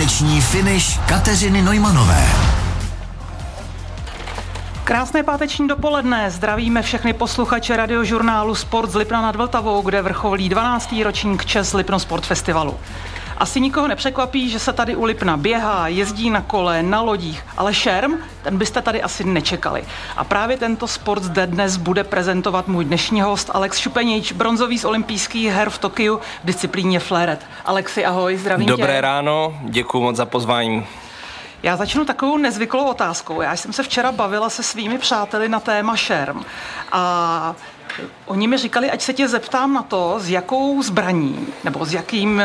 páteční finish Kateřiny Nojmanové. Krásné páteční dopoledne. Zdravíme všechny posluchače radiožurnálu Sport z Lipna nad Vltavou, kde vrcholí 12. ročník Čes Lipno Sport Festivalu. Asi nikoho nepřekvapí, že se tady u Lipna běhá, jezdí na kole, na lodích, ale šerm, ten byste tady asi nečekali. A právě tento sport zde dnes bude prezentovat můj dnešní host Alex Šupenič, bronzový z olympijských her v Tokiu v disciplíně fleret. Alexi, ahoj, zdravím Dobré tě. ráno, děkuji moc za pozvání. Já začnu takovou nezvyklou otázkou. Já jsem se včera bavila se svými přáteli na téma šerm a oni mi říkali, ať se tě zeptám na to, s jakou zbraní nebo s jakým eh,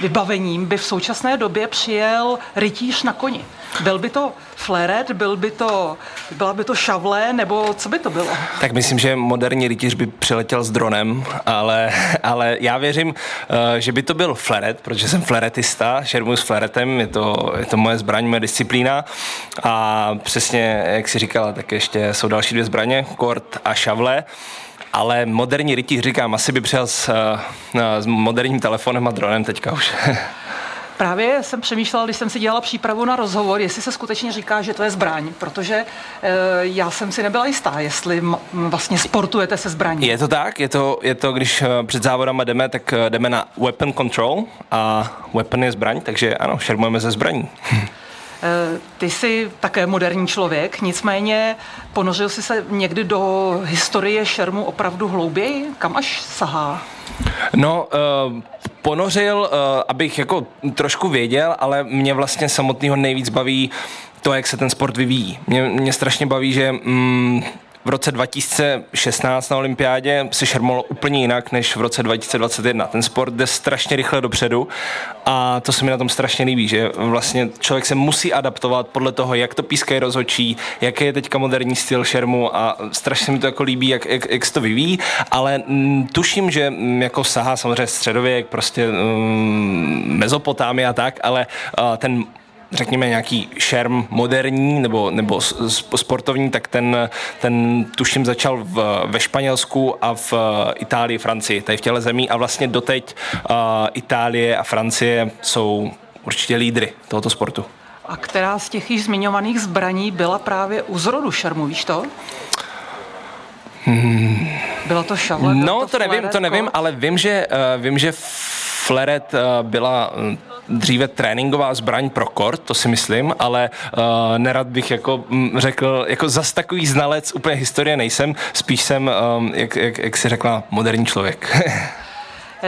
vybavením by v současné době přijel rytíř na koni. Byl by to fleret, byl by to, byla by to šavle, nebo co by to bylo? Tak myslím, že moderní rytíř by přiletěl s dronem, ale, ale já věřím, eh, že by to byl fleret, protože jsem fleretista, šermu s fleretem, je to, je to moje zbraň, moje disciplína a přesně, jak si říkala, tak ještě jsou další dvě zbraně, kort a šavle. Ale moderní rytíř, říkám, asi by přijel s, eh, s moderním telefonem a dronem teďka už. Právě jsem přemýšlela, když jsem si dělala přípravu na rozhovor, jestli se skutečně říká, že to je zbraň, protože e, já jsem si nebyla jistá, jestli m- vlastně sportujete se zbraní. Je to tak, je to, je to když eh, před závodama jdeme, tak eh, jdeme na weapon control a weapon je zbraň, takže ano, šermujeme ze zbraní. E, ty jsi také moderní člověk, nicméně ponořil jsi se někdy do historie šermu opravdu hlouběji? Kam až sahá? No, uh, ponořil, uh, abych jako trošku věděl, ale mě vlastně samotného nejvíc baví to, jak se ten sport vyvíjí. Mě, mě strašně baví, že mm, v roce 2016 na olympiádě se šermovalo úplně jinak než v roce 2021. Ten sport jde strašně rychle dopředu a to se mi na tom strašně líbí, že vlastně člověk se musí adaptovat podle toho, jak to pískají rozhodčí, jaký je teďka moderní styl šermu a strašně mi to jako líbí, jak, jak, jak se to vyvíjí, ale m, tuším, že m, jako sahá samozřejmě středověk, prostě m, Mezopotámie a tak, ale a, ten řekněme, nějaký šerm moderní nebo, nebo sportovní, tak ten, ten tuším začal v, ve Španělsku a v Itálii, Francii, tady v těle zemí a vlastně doteď uh, Itálie a Francie jsou určitě lídry tohoto sportu. A která z těch již zmiňovaných zbraní byla právě u zrodu šermu, víš to? Hmm. Byla to šavle? No, to, to nevím, to nevím, ale vím, že, uh, vím, že Fleret uh, byla dříve tréninková zbraň pro kort, to si myslím, ale uh, nerad bych jako řekl, jako zas takový znalec úplně historie nejsem, spíš jsem, jak, jak, jak si řekla, moderní člověk.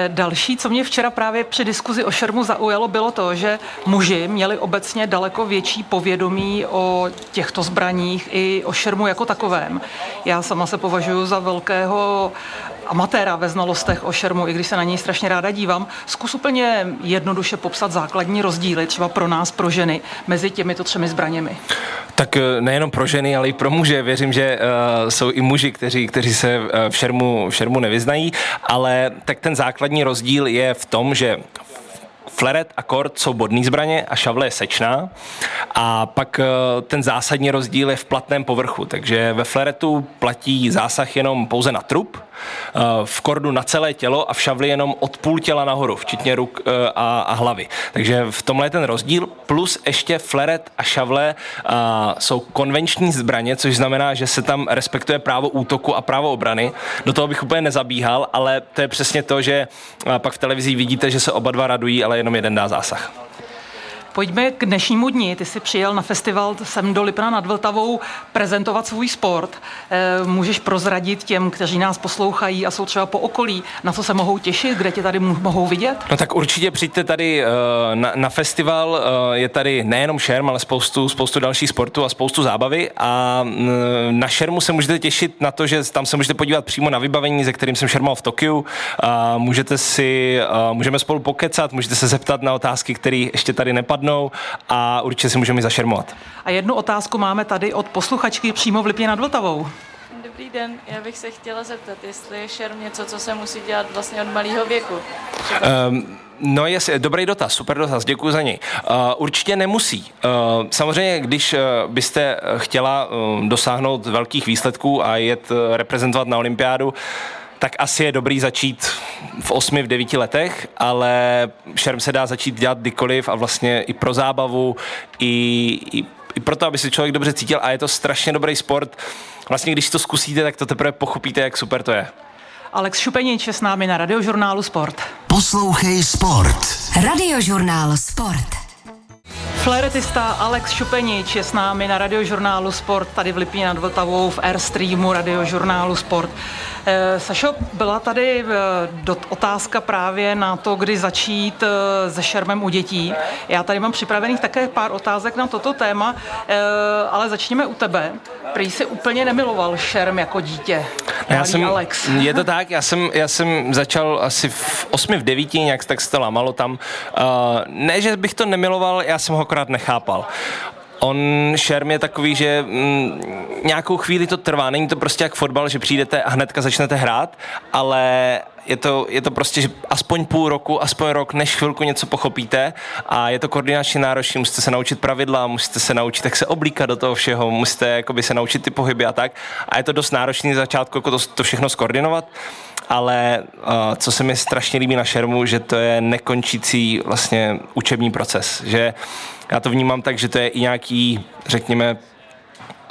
Další, co mě včera právě při diskuzi o šermu zaujalo, bylo to, že muži měli obecně daleko větší povědomí o těchto zbraních i o šermu jako takovém. Já sama se považuji za velkého amatéra ve znalostech o šermu, i když se na něj strašně ráda dívám. Zkus úplně jednoduše popsat základní rozdíly, třeba pro nás, pro ženy, mezi těmito třemi zbraněmi. Tak nejenom pro ženy, ale i pro muže. Věřím, že uh, jsou i muži, kteří, kteří se v šermu, v šermu nevyznají, ale tak ten základní rozdíl je v tom, že Fleret a kord jsou bodný zbraně a šavle je sečná. A pak ten zásadní rozdíl je v platném povrchu. Takže ve fleretu platí zásah jenom pouze na trup, v kordu na celé tělo a v šavli jenom od půl těla nahoru, včetně ruk a, a hlavy. Takže v tomhle je ten rozdíl. Plus ještě fleret a šavle a, jsou konvenční zbraně, což znamená, že se tam respektuje právo útoku a právo obrany. Do toho bych úplně nezabíhal, ale to je přesně to, že pak v televizi vidíte, že se oba dva radují, ale jenom jeden dá zásah. Pojďme k dnešnímu dni. Ty jsi přijel na festival sem do Lipna nad Vltavou prezentovat svůj sport. Můžeš prozradit těm, kteří nás poslouchají a jsou třeba po okolí, na co se mohou těšit, kde tě tady mohou vidět? No tak určitě přijďte tady na, na festival. Je tady nejenom šerm, ale spoustu, spoustu dalších sportů a spoustu zábavy. A na šermu se můžete těšit na to, že tam se můžete podívat přímo na vybavení, ze kterým jsem šermal v Tokiu. A můžete si, můžeme spolu pokecat, můžete se zeptat na otázky, které ještě tady nepadnou napadnou a určitě si můžeme zašermovat. A jednu otázku máme tady od posluchačky přímo v Lipě nad Vltavou. Dobrý den, já bych se chtěla zeptat, jestli je šerm něco, co se musí dělat vlastně od malého věku. Um, No je dobrý dotaz, super dotaz, děkuji za něj. Uh, určitě nemusí. Uh, samozřejmě, když uh, byste chtěla uh, dosáhnout velkých výsledků a jet uh, reprezentovat na olympiádu, tak asi je dobrý začít v 8, v 9 letech, ale šerm se dá začít dělat kdykoliv a vlastně i pro zábavu, i, i, i proto, aby se člověk dobře cítil a je to strašně dobrý sport. Vlastně když to zkusíte, tak to teprve pochopíte, jak super to je. Alex Šupenič je s námi na radiožurnálu Sport. Poslouchej Sport. Radiožurnál Sport. Fléretista Alex Šupenič je s námi na radiožurnálu Sport tady v Lipí nad Vltavou v Airstreamu radiožurnálu Sport. Eh, Sašo, byla tady eh, otázka právě na to, kdy začít eh, se šermem u dětí. Já tady mám připravených také pár otázek na toto téma, ale začněme u tebe. Prý jsi úplně nemiloval šerm jako dítě. Já jsem, Alex. Je to tak, já jsem, já jsem začal asi v 8, v 9, nějak tak se to lámalo tam. Ne, že bych to nemiloval, já jsem ho akorát nechápal. On šerm je takový, že mm, nějakou chvíli to trvá. Není to prostě jak fotbal, že přijdete a hnedka začnete hrát, ale je to, je to prostě že aspoň půl roku, aspoň rok, než chvilku něco pochopíte a je to koordinačně náročné, musíte se naučit pravidla, musíte se naučit, jak se oblíkat do toho všeho, musíte jakoby, se naučit ty pohyby a tak a je to dost náročný začátku jako to, to všechno skoordinovat ale uh, co se mi strašně líbí na šermu, že to je nekončící vlastně učební proces, že já to vnímám tak, že to je i nějaký, řekněme,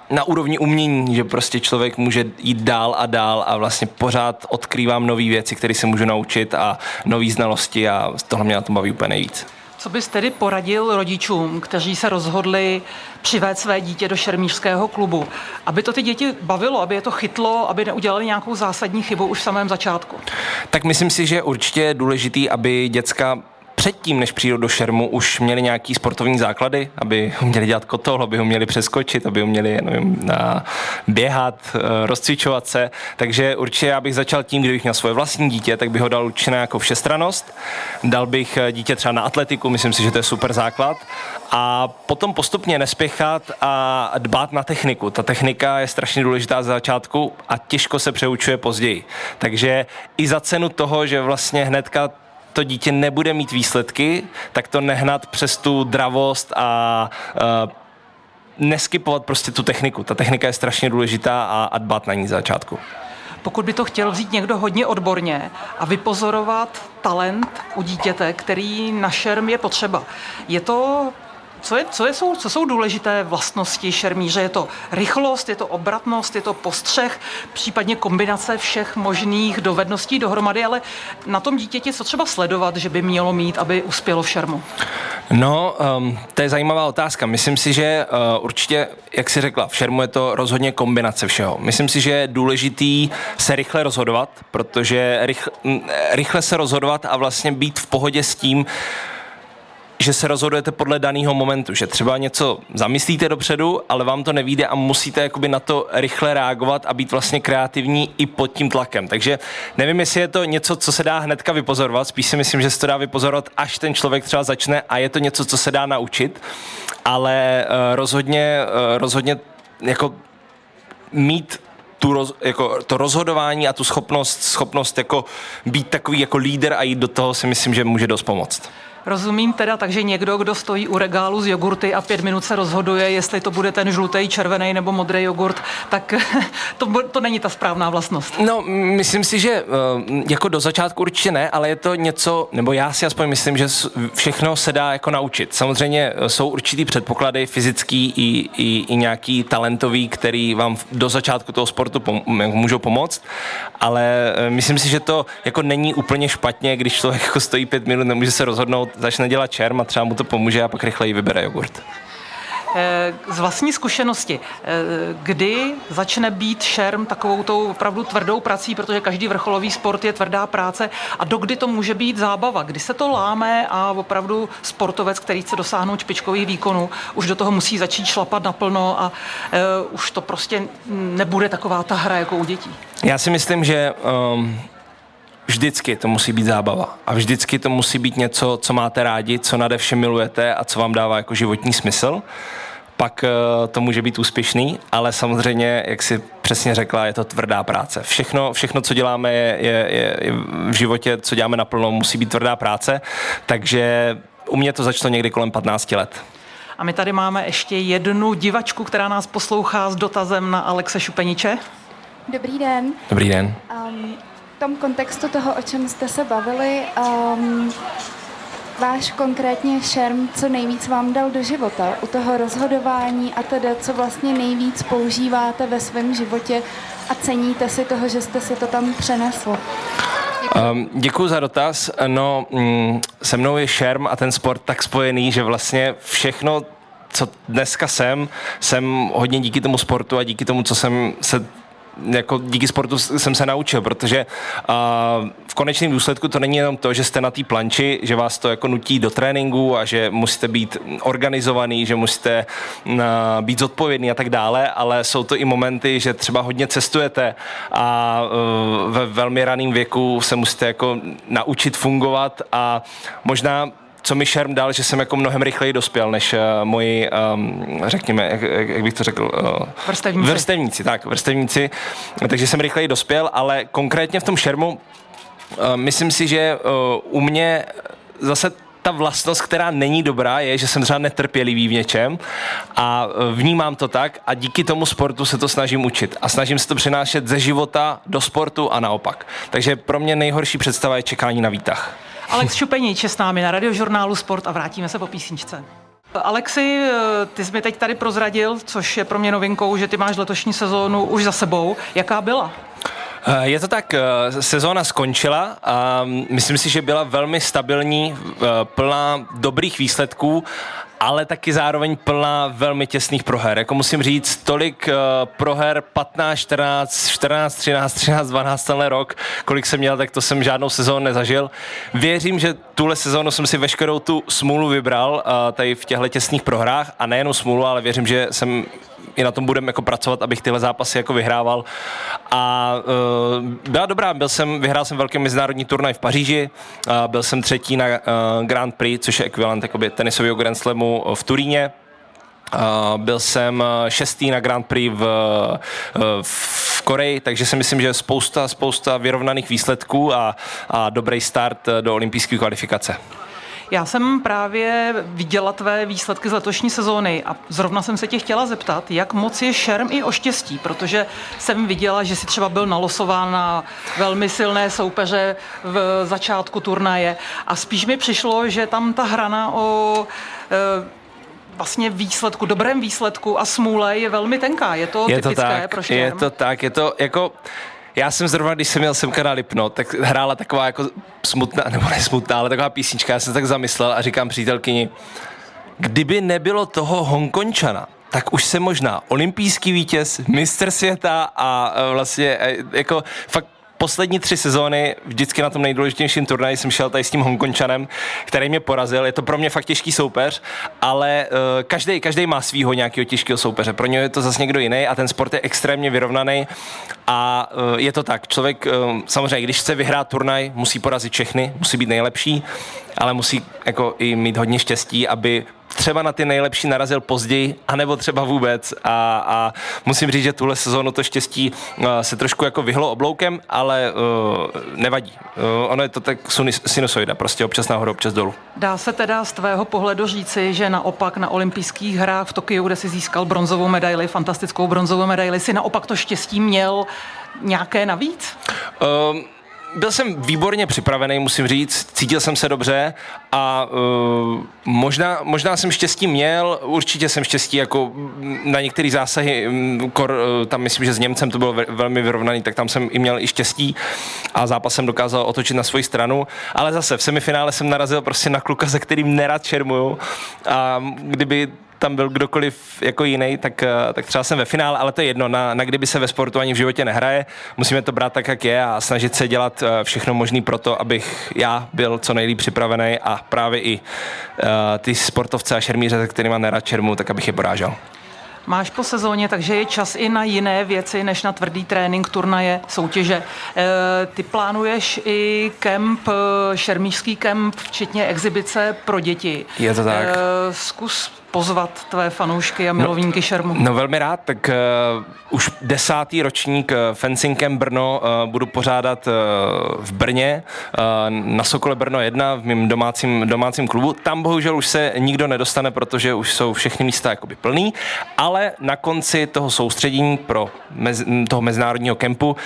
na úrovni umění, že prostě člověk může jít dál a dál a vlastně pořád odkrývám nové věci, které se můžu naučit a nové znalosti a tohle mě na tom baví úplně nejvíc. Co bys tedy poradil rodičům, kteří se rozhodli přivést své dítě do šermířského klubu, aby to ty děti bavilo, aby je to chytlo, aby neudělali nějakou zásadní chybu už v samém začátku? Tak myslím si, že určitě je důležitý, aby děcka předtím, než přijdou do šermu, už měli nějaký sportovní základy, aby uměli dělat kotol, aby uměli přeskočit, aby uměli nevím, na, běhat, eh, rozcvičovat se. Takže určitě já bych začal tím, kdybych měl svoje vlastní dítě, tak bych ho dal určitě jako všestranost. Dal bych eh, dítě třeba na atletiku, myslím si, že to je super základ. A potom postupně nespěchat a dbát na techniku. Ta technika je strašně důležitá za začátku a těžko se přeučuje později. Takže i za cenu toho, že vlastně hnedka to dítě nebude mít výsledky, tak to nehnat přes tu dravost a uh, neskypovat prostě tu techniku. Ta technika je strašně důležitá a, a dbat na ní za začátku. Pokud by to chtěl vzít někdo hodně odborně a vypozorovat talent u dítěte, který na šerm je potřeba, je to co, je, co, je, jsou, co jsou důležité vlastnosti šermíře? Je to rychlost, je to obratnost, je to postřeh, případně kombinace všech možných dovedností dohromady, ale na tom dítěti co třeba sledovat, že by mělo mít, aby uspělo v šermu? No, um, to je zajímavá otázka. Myslím si, že uh, určitě, jak si řekla, v šermu je to rozhodně kombinace všeho. Myslím si, že je důležitý se rychle rozhodovat, protože rychle, rychle se rozhodovat a vlastně být v pohodě s tím, že se rozhodujete podle daného momentu, že třeba něco zamyslíte dopředu, ale vám to nevíde a musíte jakoby na to rychle reagovat a být vlastně kreativní i pod tím tlakem. Takže nevím, jestli je to něco, co se dá hnedka vypozorovat, spíš si myslím, že se to dá vypozorovat, až ten člověk třeba začne a je to něco, co se dá naučit, ale uh, rozhodně, uh, rozhodně jako mít tu roz, jako to rozhodování a tu schopnost, schopnost jako být takový jako líder a jít do toho si myslím, že může dost pomoct. Rozumím teda, takže někdo, kdo stojí u regálu z jogurty a pět minut se rozhoduje, jestli to bude ten žlutý, červený nebo modrý jogurt, tak to, to není ta správná vlastnost. No, myslím si, že eh, jako do začátku určitě ne, ale je to něco, nebo já si aspoň myslím, že všechno se dá jako naučit. Samozřejmě eh, jsou určitý předpoklady fyzický i, i, i nějaký talentový, který vám do začátku toho sportu pom- můžou pomoct, ale eh, myslím si, že to jako není úplně špatně, když člověk jako stojí pět minut, nemůže se rozhodnout, začne dělat čerm a třeba mu to pomůže a pak rychleji vybere jogurt. Eh, z vlastní zkušenosti, eh, kdy začne být šerm takovou tou opravdu tvrdou prací, protože každý vrcholový sport je tvrdá práce a dokdy to může být zábava, kdy se to láme a opravdu sportovec, který chce dosáhnout špičkových výkonů, už do toho musí začít šlapat naplno a uh, už to prostě nebude taková ta hra jako u dětí. Já si myslím, že um, vždycky to musí být zábava. A vždycky to musí být něco, co máte rádi, co nade vše milujete a co vám dává jako životní smysl. Pak uh, to může být úspěšný, ale samozřejmě, jak si přesně řekla, je to tvrdá práce. Všechno, všechno co děláme je, je, je, je v životě, co děláme naplno, musí být tvrdá práce. Takže u mě to začalo někdy kolem 15 let. A my tady máme ještě jednu divačku, která nás poslouchá s dotazem na Alexe Šupeniče. Dobrý den. Dobrý den. Um, v tom kontextu toho, o čem jste se bavili, um, váš konkrétně šerm, co nejvíc vám dal do života, u toho rozhodování a tedy, co vlastně nejvíc používáte ve svém životě a ceníte si toho, že jste si to tam přenesl? Um, děkuji za dotaz. No, mm, se mnou je šerm a ten sport tak spojený, že vlastně všechno, co dneska jsem, jsem hodně díky tomu sportu a díky tomu, co jsem se jako díky sportu jsem se naučil, protože uh, v konečném důsledku to není jenom to, že jste na té planči, že vás to jako nutí do tréninku a že musíte být organizovaný, že musíte uh, být zodpovědný a tak dále, ale jsou to i momenty, že třeba hodně cestujete a uh, ve velmi raném věku se musíte jako naučit fungovat a možná co mi šerm dal, že jsem jako mnohem rychleji dospěl, než uh, moji, um, řekněme, jak, jak bych to řekl, uh, vrstevníci. vrstevníci, tak, vrstevníci, takže jsem rychleji dospěl, ale konkrétně v tom šermu uh, myslím si, že uh, u mě zase ta vlastnost, která není dobrá, je, že jsem třeba netrpělivý v něčem a vnímám to tak a díky tomu sportu se to snažím učit a snažím se to přenášet ze života do sportu a naopak. Takže pro mě nejhorší představa je čekání na výtah. Alex Šupeníč je s námi na radiožurnálu Sport a vrátíme se po písničce. Alexi, ty jsi mi teď tady prozradil, což je pro mě novinkou, že ty máš letošní sezónu už za sebou. Jaká byla? Eh, je to tak, eh, sezóna skončila a myslím si, že byla velmi stabilní, eh, plná dobrých výsledků ale taky zároveň plná velmi těsných proher. Jako musím říct, tolik uh, proher 15, 14, 14, 13, 13, 12 tenhle rok, kolik jsem měl, tak to jsem žádnou sezónu nezažil. Věřím, že tuhle sezónu jsem si veškerou tu smůlu vybral uh, tady v těchto těsných prohrách a nejenom smůlu, ale věřím, že jsem i na tom budeme jako pracovat, abych tyhle zápasy jako vyhrával. A uh, byla dobrá, byl jsem, vyhrál jsem velký mezinárodní turnaj v Paříži, uh, byl jsem třetí na uh, Grand Prix, což je ekvivalent tenisového Grand Slamu v Turíně. Uh, byl jsem šestý na Grand Prix v, v Koreji, takže si myslím, že spousta, spousta vyrovnaných výsledků a, a dobrý start do olympijské kvalifikace. Já jsem právě viděla tvé výsledky z letošní sezóny a zrovna jsem se tě chtěla zeptat, jak moc je šerm i o štěstí, protože jsem viděla, že si třeba byl nalosován na velmi silné soupeře v začátku turnaje a spíš mi přišlo, že tam ta hrana o e, vlastně výsledku, dobrém výsledku a smůle je velmi tenká. Je to je typické to tak, pro šerm? Je to tak, je to jako já jsem zrovna, když jsem měl semka na Lipno, tak hrála taková jako smutná, nebo ne smutná, ale taková písnička, já jsem tak zamyslel a říkám přítelkyni, kdyby nebylo toho Hongkončana, tak už jsem možná olympijský vítěz, mistr světa a vlastně jako fakt poslední tři sezóny vždycky na tom nejdůležitějším turnaji jsem šel tady s tím Hongkončanem, který mě porazil. Je to pro mě fakt těžký soupeř, ale uh, každý, každý má svýho nějakého těžkého soupeře. Pro něj je to zase někdo jiný a ten sport je extrémně vyrovnaný a uh, je to tak. Člověk uh, samozřejmě, když chce vyhrát turnaj, musí porazit všechny, musí být nejlepší, ale musí jako i mít hodně štěstí, aby třeba na ty nejlepší narazil později, anebo třeba vůbec. A, a musím říct, že tuhle sezónu to štěstí uh, se trošku jako vyhlo obloukem, ale uh, nevadí. Uh, ono je to tak sinusoida, prostě občas nahoru, občas dolů. Dá se teda z tvého pohledu říci, že naopak na olympijských hrách v Tokiu, kde si získal bronzovou medaili, fantastickou bronzovou medaili, si naopak to štěstí měl nějaké navíc? Um, byl jsem výborně připravený, musím říct, cítil jsem se dobře a uh, možná, možná jsem štěstí měl, určitě jsem štěstí jako na některé zásahy, kor, uh, tam myslím, že s Němcem to bylo ve, velmi vyrovnaný, tak tam jsem i měl i štěstí a zápas jsem dokázal otočit na svoji stranu, ale zase v semifinále jsem narazil prostě na kluka, se kterým nerad šermuju a kdyby tam byl kdokoliv jako jiný, tak, eh, tak třeba jsem ve finále, ale to je jedno, na, na kdyby se ve sportu ani v životě nehraje, musíme to brát tak, jak je a snažit se dělat eh, všechno možné pro to, abych já byl co nejlíp připravený a právě i uh, ty sportovce a šermíře, se kterými nerad čermu, tak abych je porážel. Máš po sezóně, takže je čas i na jiné věci, než na tvrdý trénink, turnaje, soutěže. Ty plánuješ i kemp, šermířský kemp, včetně exibice pro děti. Je to tak. Zkus pozvat tvé fanoušky a milovníky šermu? No velmi rád, tak uh, už desátý ročník uh, Fencingem Brno uh, budu pořádat uh, v Brně uh, na Sokole Brno 1 v mém domácím, domácím klubu. Tam bohužel už se nikdo nedostane, protože už jsou všechny místa jakoby plný, ale na konci toho soustředění pro mez, toho mezinárodního kempu uh,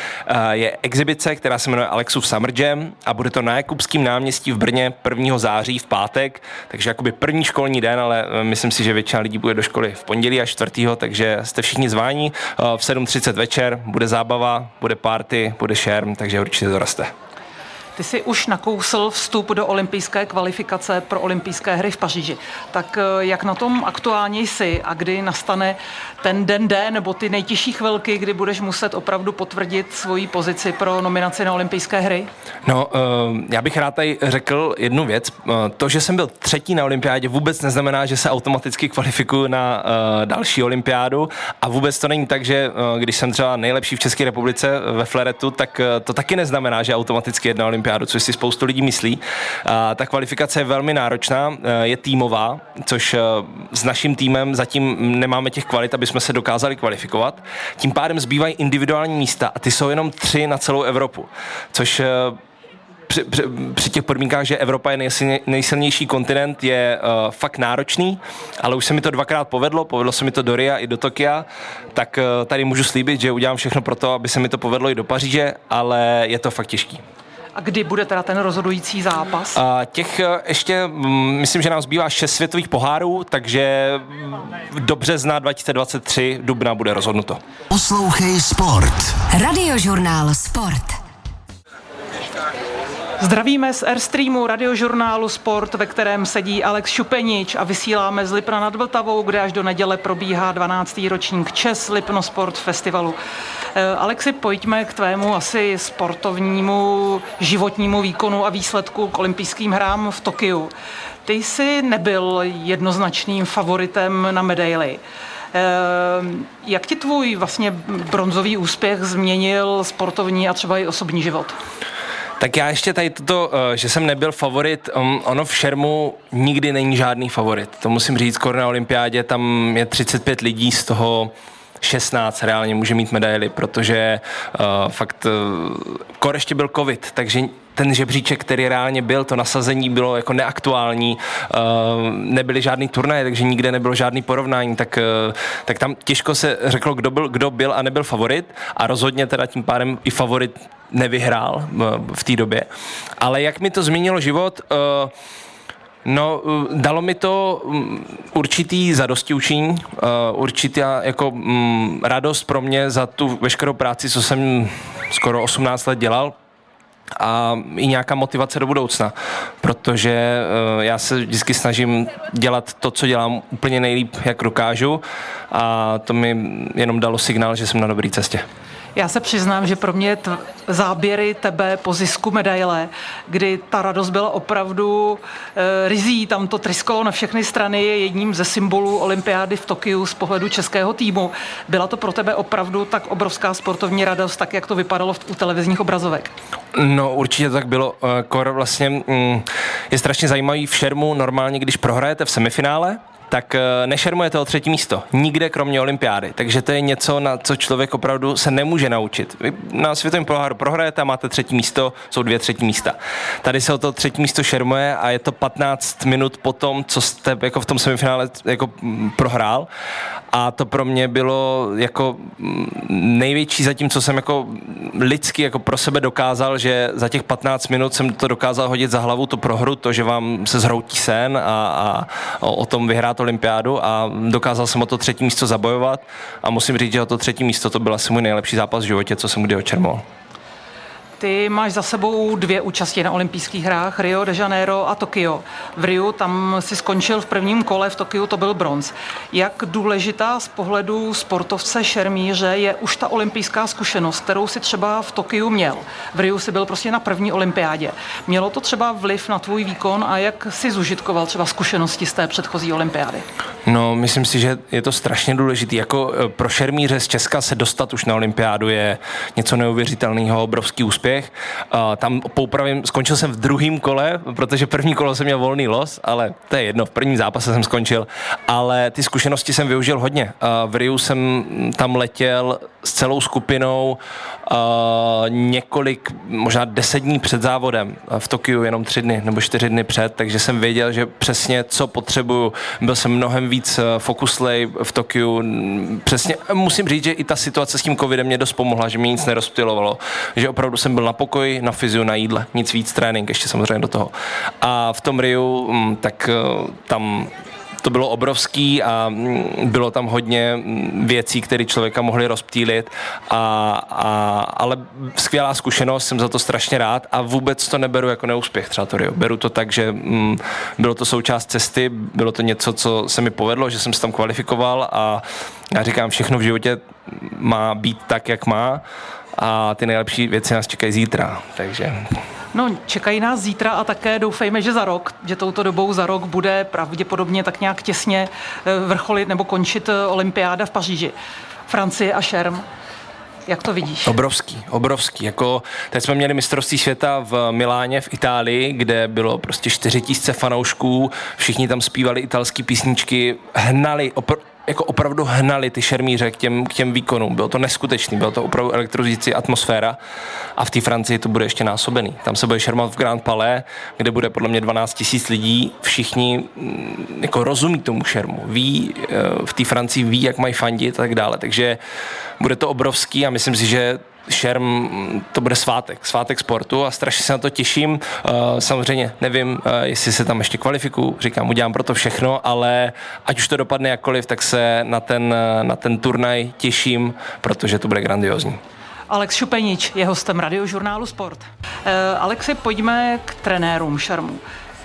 je exibice, která se jmenuje Alexův Summer Jam a bude to na Jakubském náměstí v Brně 1. září v pátek, takže jakoby první školní den, ale myslím si, že většina lidí bude do školy v pondělí a čtvrtýho, takže jste všichni zváni. V 7.30 večer bude zábava, bude party, bude šerm, takže určitě doraste. Ty jsi už nakousl vstup do olympijské kvalifikace pro olympijské hry v Paříži. Tak eh, jak na tom aktuálně jsi a kdy nastane ten den D nebo ty nejtěžší chvilky, kdy budeš muset opravdu potvrdit svoji pozici pro nominaci na olympijské hry? No, eh, já bych rád tady řekl jednu věc. Eh, to, že jsem byl třetí na olympiádě, vůbec neznamená, že se automaticky kvalifikuju na další olympiádu a vůbec to není tak, že když jsem třeba nejlepší v České republice ve fleretu, tak to taky neznamená, že automaticky jedna olympiáda olympiádu, což si spoustu lidí myslí. A ta kvalifikace je velmi náročná, e, je týmová, což e, s naším týmem zatím nemáme těch kvalit, aby jsme se dokázali kvalifikovat. Tím pádem zbývají individuální místa a ty jsou jenom tři na celou Evropu, což e, při, při, při těch podmínkách, že Evropa je nejsilně, nejsilnější kontinent, je uh, fakt náročný, ale už se mi to dvakrát povedlo, povedlo se mi to do Ria i do Tokia, tak uh, tady můžu slíbit, že udělám všechno pro to, aby se mi to povedlo i do Paříže, ale je to fakt těžký. A kdy bude teda ten rozhodující zápas? A těch eh, ještě, mm, myslím, že nám zbývá šest světových pohárů, takže do března 2023 dubna bude rozhodnuto. Poslouchej Sport. Radiožurnál Sport. Zdravíme z Airstreamu radiožurnálu Sport, ve kterém sedí Alex Šupenič a vysíláme z Lipna nad Vltavou, kde až do neděle probíhá 12. ročník Čes Lipno Sport Festivalu. Eh, Alexi, pojďme k tvému asi sportovnímu životnímu výkonu a výsledku k olympijským hrám v Tokiu. Ty jsi nebyl jednoznačným favoritem na medaily. Eh, jak ti tvůj vlastně bronzový úspěch změnil sportovní a třeba i osobní život? Tak já ještě tady toto, eh, že jsem nebyl favorit, um, ono v šermu nikdy není žádný favorit. To musím říct, skoro na olympiádě tam je 35 lidí, z toho 16 reálně může mít medaily, protože uh, fakt uh, kor ještě byl covid, takže ten žebříček, který reálně byl, to nasazení bylo jako neaktuální, uh, nebyly žádný turnaje, takže nikde nebylo žádný porovnání, tak, uh, tak tam těžko se řeklo, kdo byl, kdo byl a nebyl favorit a rozhodně teda tím pádem i favorit nevyhrál v té době. Ale jak mi to změnilo život, uh, No, dalo mi to mm, určitý zadosti učení, určitá jako mm, radost pro mě za tu veškerou práci, co jsem skoro 18 let dělal, a i nějaká motivace do budoucna, protože uh, já se vždycky snažím dělat to, co dělám úplně nejlíp, jak dokážu a to mi jenom dalo signál, že jsem na dobré cestě. Já se přiznám, že pro mě t- záběry tebe po zisku medaile, kdy ta radost byla opravdu e, rizí, tam to tryskalo na všechny strany, je jedním ze symbolů olympiády v Tokiu z pohledu českého týmu. Byla to pro tebe opravdu tak obrovská sportovní radost, tak jak to vypadalo v, u televizních obrazovek? No určitě tak bylo. Eh, Kor vlastně mm, je strašně zajímavý v šermu normálně, když prohrajete v semifinále, tak eh, nešermujete o třetí místo. Nikde kromě olympiády. Takže to je něco, na co člověk opravdu se nemůže naučit. Vy na světovém poháru prohrajete a máte třetí místo, jsou dvě třetí místa. Tady se o to třetí místo šermuje a je to 15 minut po tom, co jste jako v tom semifinále jako mm, prohrál. A to pro mě bylo jako mm, největší zatím, co jsem jako lidsky jako pro sebe dokázal, že za těch 15 minut jsem to dokázal hodit za hlavu tu prohru, to, že vám se zhroutí sen a, a o tom vyhrát olympiádu a dokázal jsem o to třetí místo zabojovat a musím říct, že o to třetí místo to byl asi můj nejlepší zápas v životě, co jsem kdy očermoval. Ty máš za sebou dvě účasti na olympijských hrách, Rio de Janeiro a Tokio. V Rio tam si skončil v prvním kole, v Tokiu to byl bronz. Jak důležitá z pohledu sportovce šermíře je už ta olympijská zkušenost, kterou si třeba v Tokiu měl? V Rio si byl prostě na první olympiádě. Mělo to třeba vliv na tvůj výkon a jak si zužitkoval třeba zkušenosti z té předchozí olympiády? No, myslím si, že je to strašně důležité. Jako eh, pro šermíře z Česka se dostat už na olympiádu je něco neuvěřitelného, obrovský úspěch neúspěch. Uh, tam poupravím, skončil jsem v druhém kole, protože první kolo jsem měl volný los, ale to je jedno, v prvním zápase jsem skončil, ale ty zkušenosti jsem využil hodně. V Riu jsem tam letěl s celou skupinou několik, možná deset dní před závodem v Tokiu, jenom tři dny nebo čtyři dny před, takže jsem věděl, že přesně co potřebuju. Byl jsem mnohem víc fokuslej v Tokiu. Přesně, musím říct, že i ta situace s tím covidem mě dost pomohla, že mě nic nerozptilovalo, že opravdu jsem byl na pokoji, na fyziu, na jídle, nic víc, trénink ještě samozřejmě do toho. A v tom Riu, mm, tak eh, tam to bylo obrovský a mm, bylo tam hodně mm, věcí, které člověka mohly rozptýlit, a, a, ale skvělá zkušenost, jsem za to strašně rád a vůbec to neberu jako neúspěch třeba to Rio. Beru to tak, že mm, bylo to součást cesty, bylo to něco, co se mi povedlo, že jsem se tam kvalifikoval a já říkám, všechno v životě má být tak, jak má a ty nejlepší věci nás čekají zítra, takže... No, čekají nás zítra a také doufejme, že za rok, že touto dobou za rok bude pravděpodobně tak nějak těsně eh, vrcholit nebo končit eh, olympiáda v Paříži. Francie a Šerm. Jak to vidíš? Obrovský, obrovský. Jako, teď jsme měli mistrovství světa v Miláně v Itálii, kde bylo prostě 4 tisíce fanoušků, všichni tam zpívali italské písničky, hnali, opr- jako opravdu hnali ty šermíře k těm, k těm výkonům. Bylo to neskutečný, bylo to opravdu elektrozující atmosféra a v té Francii to bude ještě násobený. Tam se bude šermat v Grand Palais, kde bude podle mě 12 tisíc lidí. Všichni mm, jako rozumí tomu šermu, ví, eh, v té Francii ví, jak mají fandit a tak dále. Takže bude to obrovský a myslím si, že šerm, to bude svátek, svátek sportu a strašně se na to těším. Eh, samozřejmě nevím, eh, jestli se tam ještě kvalifikuju, říkám, udělám pro to všechno, ale ať už to dopadne jakkoliv, tak se na ten, eh, na ten turnaj těším, protože to bude grandiozní. Alex Šupenič je hostem radiožurnálu Sport. Alexi, pojďme k trenérům šermu.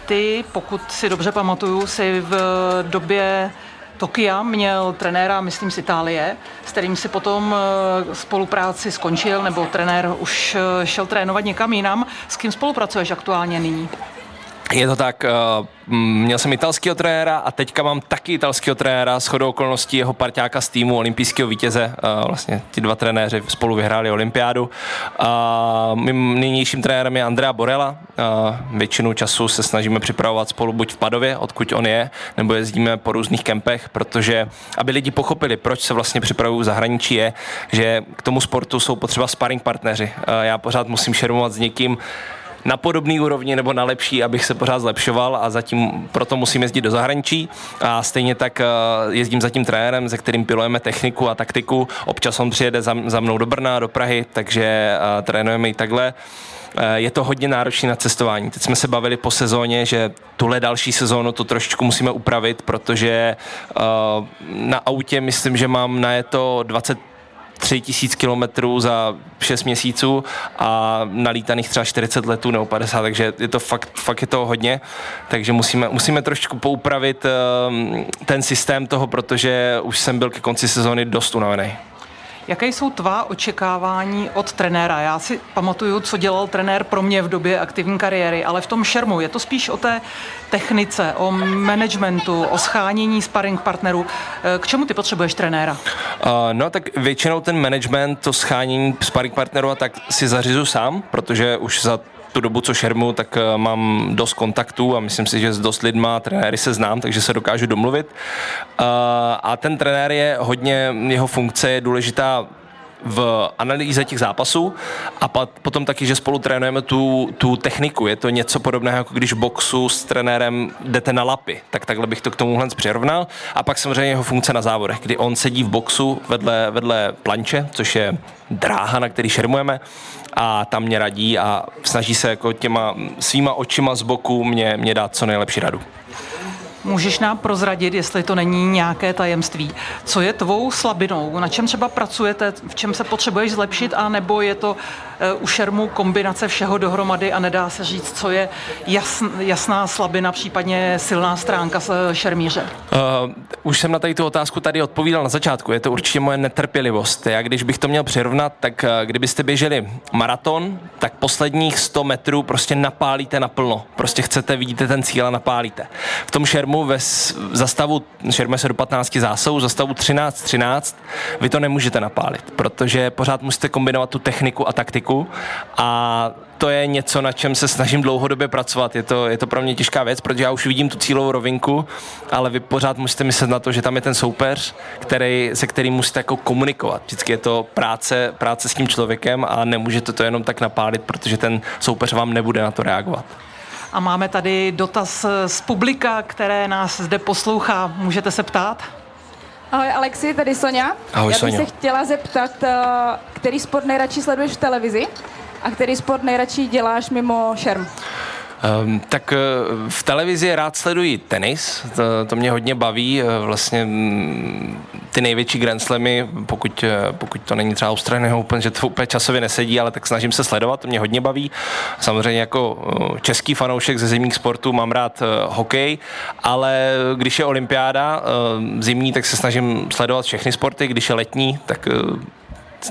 Ty, pokud si dobře pamatuju, si v době Tokia měl trenéra, myslím z Itálie, s kterým si potom eh, spolupráci skončil, nebo trenér už eh, šel trénovat někam jinam. S kým spolupracuješ aktuálně nyní? Je to tak, eh, měl jsem italského trenéra a teďka mám taky italského trenéra, s chodou okolností jeho parťáka z týmu olympijského vítěze. Vlastně ti dva trenéři spolu vyhráli olympiádu. Mým nynějším trenérem je Andrea Borella. Většinu času se snažíme připravovat spolu buď v Padově, odkud on je, nebo jezdíme po různých kempech, protože aby lidi pochopili, proč se vlastně připravují v zahraničí, je, že k tomu sportu jsou potřeba sparring partneři. Já pořád musím šermovat s někým, na podobný úrovni nebo na lepší, abych se pořád zlepšoval a zatím proto musím jezdit do zahraničí a stejně tak eh, jezdím za tím trenérem, se kterým pilujeme techniku a taktiku. Občas on přijede za, mnou do Brna, do Prahy, takže uh, trénujeme i takhle eh, je to hodně náročné na cestování. Teď jsme se bavili po sezóně, že tuhle další sezónu to trošičku musíme upravit, protože na autě myslím, že mám na je to 20 3 tisíc kilometrů za 6 měsíců a nalítaných třeba 40 letů nebo 50, takže je to fakt, fakt je to hodně, takže musíme, musíme trošku poupravit um, ten systém toho, protože už jsem byl ke konci sezóny dost unavený. Jaké jsou tvá očekávání od trenéra? Já si pamatuju, co dělal trenér pro mě v době aktivní kariéry, ale v tom šermu je to spíš o té technice, o managementu, o schánění sparring partnerů. Eh, k čemu ty potřebuješ trenéra? Uh, no tak většinou ten management, to schánění sparring partnerů a tak si zařizu sám, protože už za tu dobu, co šermu, tak eh, mám dost kontaktů a myslím si, že s dost lidma, trenéry se znám, takže se dokážu domluvit. Eh, a ten trenér je hodně, jeho funkce je důležitá v analýze těch zápasů a potom taky, že spolu trénujeme tu, tu techniku. Je to něco podobného, jako když v boxu s trenérem jdete na lapy, tak takhle bych to k tomuhle přirovnal. A pak samozřejmě jeho funkce na závodech, kdy on sedí v boxu vedle, vedle planče, což je dráha, na který šermujeme a tam mě radí a snaží se jako těma svýma očima z boku mě, mě dát co nejlepší radu. Můžeš nám prozradit, jestli to není nějaké tajemství. Co je tvou slabinou? Na čem třeba pracujete? V čem se potřebuješ zlepšit? A nebo je to u šermu kombinace všeho dohromady a nedá se říct, co je jasn, jasná slabina, případně silná stránka šermíře? Uh, už jsem na tady tu otázku tady odpovídal na začátku. Je to určitě moje netrpělivost. Já když bych to měl přirovnat, tak uh, kdybyste běželi maraton, tak posledních 100 metrů prostě napálíte naplno. Prostě chcete, vidíte ten cíl a napálíte. V tom šermu šermu ve zastavu, šerme se do 15 zásahů, zastavu 13-13, vy to nemůžete napálit, protože pořád musíte kombinovat tu techniku a taktiku venku a to je něco, na čem se snažím dlouhodobě pracovat. Je to, je to pro mě těžká věc, protože já už vidím tu cílovou rovinku, ale vy pořád musíte myslet na to, že tam je ten soupeř, který, se kterým musíte jako komunikovat. Vždycky je to práce, práce s tím člověkem a nemůžete to jenom tak napálit, protože ten soupeř vám nebude na to reagovat. A máme tady dotaz z publika, které nás zde poslouchá. Můžete se ptát? Ahoj Alexi, tady Sonja. Ahoj, Já bych Sonjo. se chtěla zeptat, eh, který sport nejradši sleduješ v televizi a který sport nejradši děláš mimo šerm? Um, tak eh, v televizi rád sleduji tenis, to, to mě hodně baví, eh, vlastně mm, ty největší Grand Slamy, pokud, eh, pokud to není třeba Australian Open, že to úplně časově nesedí, ale tak snažím se sledovat, to mě hodně baví. Samozřejmě jako český fanoušek ze zimních sportů mám rád hokej, ale když je olympiáda zimní, tak se snažím sledovat všechny sporty, když je letní, tak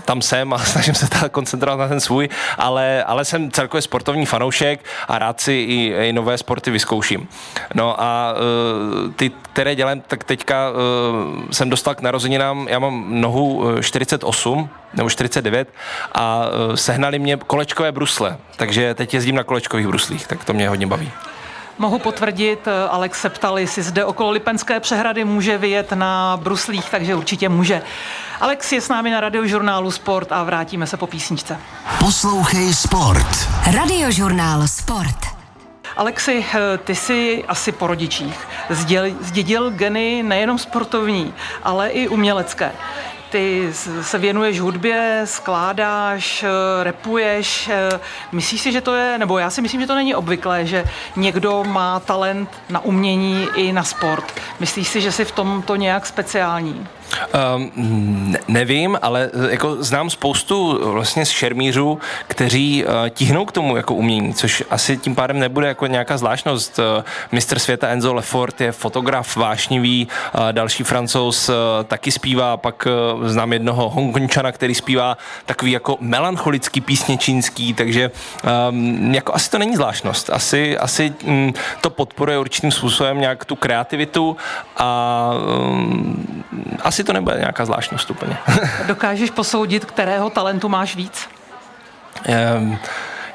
tam jsem a snažím se ta koncentrovat na ten svůj, ale, ale jsem celkově sportovní fanoušek a rád si i, i nové sporty vyzkouším. No a uh, ty, které dělám, tak teďka uh, jsem dostal k narozeninám, já mám nohu eh, 48 nebo 49 a uh, sehnali mě kolečkové brusle, takže teď jezdím na kolečkových bruslích, tak to mě hodně baví. Mohu potvrdit, eh, Alex se ptal, jestli zde okolo Lipenské přehrady může vyjet na bruslích, takže určitě může. Alex je s námi na radiožurnálu Sport a vrátíme se po písničce. Poslouchej Sport. Radiožurnál Sport. Alexi, eh, ty jsi asi po rodičích zděl, zdědil geny nejenom sportovní, ale i umělecké. Ty se věnuješ hudbě, skládáš, eh, repuješ. eh, Myslíš si, že to je, nebo já si myslím, že to není obvyklé, že někdo má talent na umění i na sport. Myslíš si, že jsi v tom to nějak speciální? Um, ne, nevím, ale eh, jako znám spoustu eh, vlastně šermířů, kteří uh, tíhnou k tomu jako umění, což asi tím pádem nebude jako nějaká zvláštnost. Uh, mistr světa Enzo Lefort je fotograf vášnivý, uh, další francouz uh, taky zpívá, pak uh, znám jednoho Hongkončana, který zpívá takový jako melancholický písně čínský, takže um, jako asi to není zvláštnost. Asi, asi um, to podporuje určitým způsobem nějak tu kreativitu a um, asi to nebude nějaká zvláštnost úplně. Dokážeš posoudit, kterého talentu máš víc? Ehm,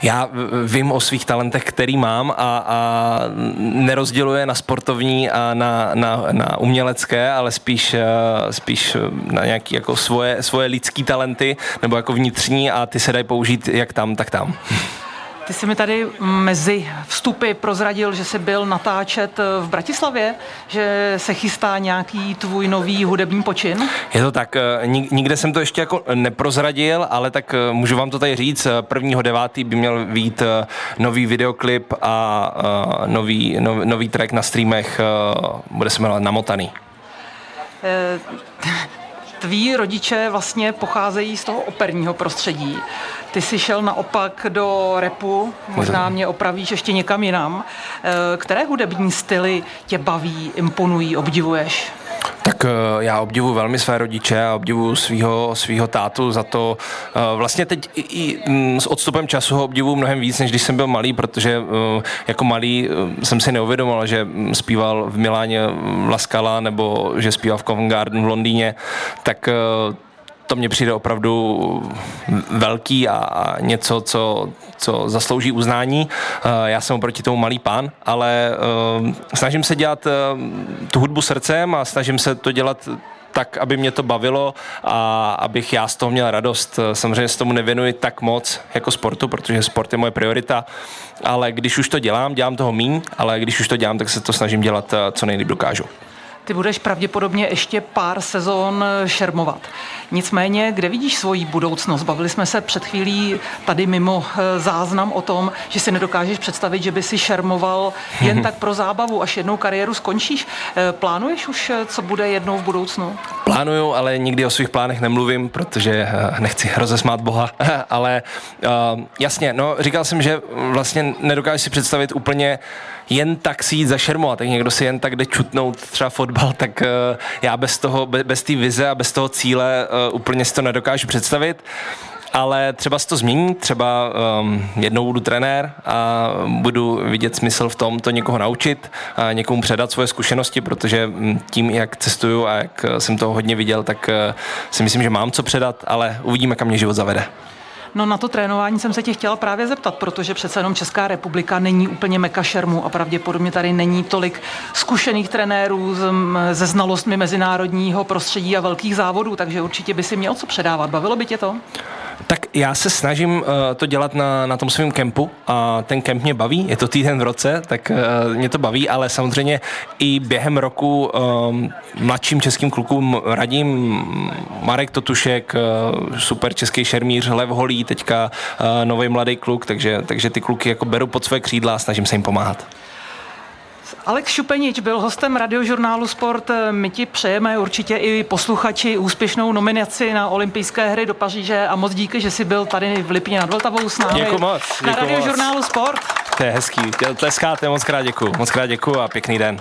Já vím o svých talentech, který mám a, a nerozděluje na sportovní a na, na, na umělecké, ale spíš, eh, spíš na nějaké jako svoje, svoje lidský talenty nebo jako vnitřní a ty se dají použít jak tam, tak tam. Ty jsi mi tady mezi vstupy prozradil, že jsi byl natáčet v Bratislavě, že se chystá nějaký tvůj nový hudební počin. Je to tak, eh, nik- nikde jsem to ještě jako neprozradil, ale tak eh, můžu vám to tady říct, eh, 1.9. by měl být eh, nový videoklip a eh, nový, nov, nový track na streamech, eh, bude se jmenovat Namotaný. Tví rodiče vlastně pocházejí z toho operního prostředí. Ty jsi šel naopak do repu, možná mě opravíš ještě někam jinam. Eh, Které hudební styly tě baví, imponují, obdivuješ? Tak eh, já obdivuji velmi své rodiče a obdivuji svého svýho tátu za to. eh, Vlastně teď i, i mm, s odstupem času ho obdivuji mnohem víc, než když jsem byl malý, protože eh, jako malý jsem si neuvědomoval, že mm, zpíval v Miláně mm, Laskala nebo že zpíval v Covent Garden v Londýně, tak to mně přijde opravdu velký a, něco, co, co zaslouží uznání. Eh, Já jsem oproti tomu malý pán, ale eh, snažím se dělat eh, tu hudbu srdcem a snažím se to dělat tak, aby mě to bavilo a abych já z toho měl radost. Samozřejmě se tomu nevěnuji tak moc jako sportu, protože sport je moje priorita, ale když už to dělám, dělám toho míň, ale když už to dělám, tak se to snažím dělat co nejlíp dokážu. Ty budeš pravděpodobně ještě pár sezon šermovat. Nicméně, kde vidíš svoji budoucnost? Bavili jsme se před chvílí tady mimo eh, záznam o tom, že si nedokážeš představit, že by si šermoval jen tak pro zábavu, až jednou kariéru skončíš. Eh, Plánuješ už, eh, co bude jednou v budoucnu? Plánuju, ale nikdy o svých plánech nemluvím, protože eh, nechci rozesmát Boha, ale jasně, no říkal jsem, že vlastně nedokážu si představit úplně jen tak si jít zašermovat, tak někdo si jen tak jde čutnout třeba fotbal, tak uh, já bez toho, be- bez té vize a bez toho cíle uh, úplně si to nedokážu představit. Ale třeba se to změní, třeba um, jednou budu trenér a budu vidět smysl v tom to někoho naučit a někomu předat svoje zkušenosti, protože mm, tím, jak cestuju a jak eh, jsem toho hodně viděl, tak uh, si myslím, že mám co předat, ale uvidíme, kam mě život zavede. No na to trénování jsem se tě chtěla právě zeptat, protože přece jenom Česká republika není úplně meka šermu a pravděpodobně tady není tolik zkušených trenérů se znalostmi mezinárodního prostředí a velkých závodů, takže určitě by si měl co předávat. Bavilo by tě to? Tak já se snažím uh, to dělat na, na tom svém kempu a ten kemp mě baví, je to týden v roce, tak uh, mě to baví, ale samozřejmě i během roku um, mladším českým klukům radím Marek Totušek, uh, super český šermíř, Lev Holý, teďka uh, nový mladý kluk, takže, takže ty kluky jako beru pod své křídla a snažím se jim pomáhat. Alex Šupenič byl hostem radiožurnálu Sport. My ti přejeme určitě i posluchači úspěšnou nominaci na olympijské hry do Paříže a moc díky, že jsi byl tady v Lipně nad Vltavou s námi. Děkuji moc. Na radiožurnálu Sport. To je hezký. Tleskáte, moc krát děkuji. Moc krát děkuji a pěkný den.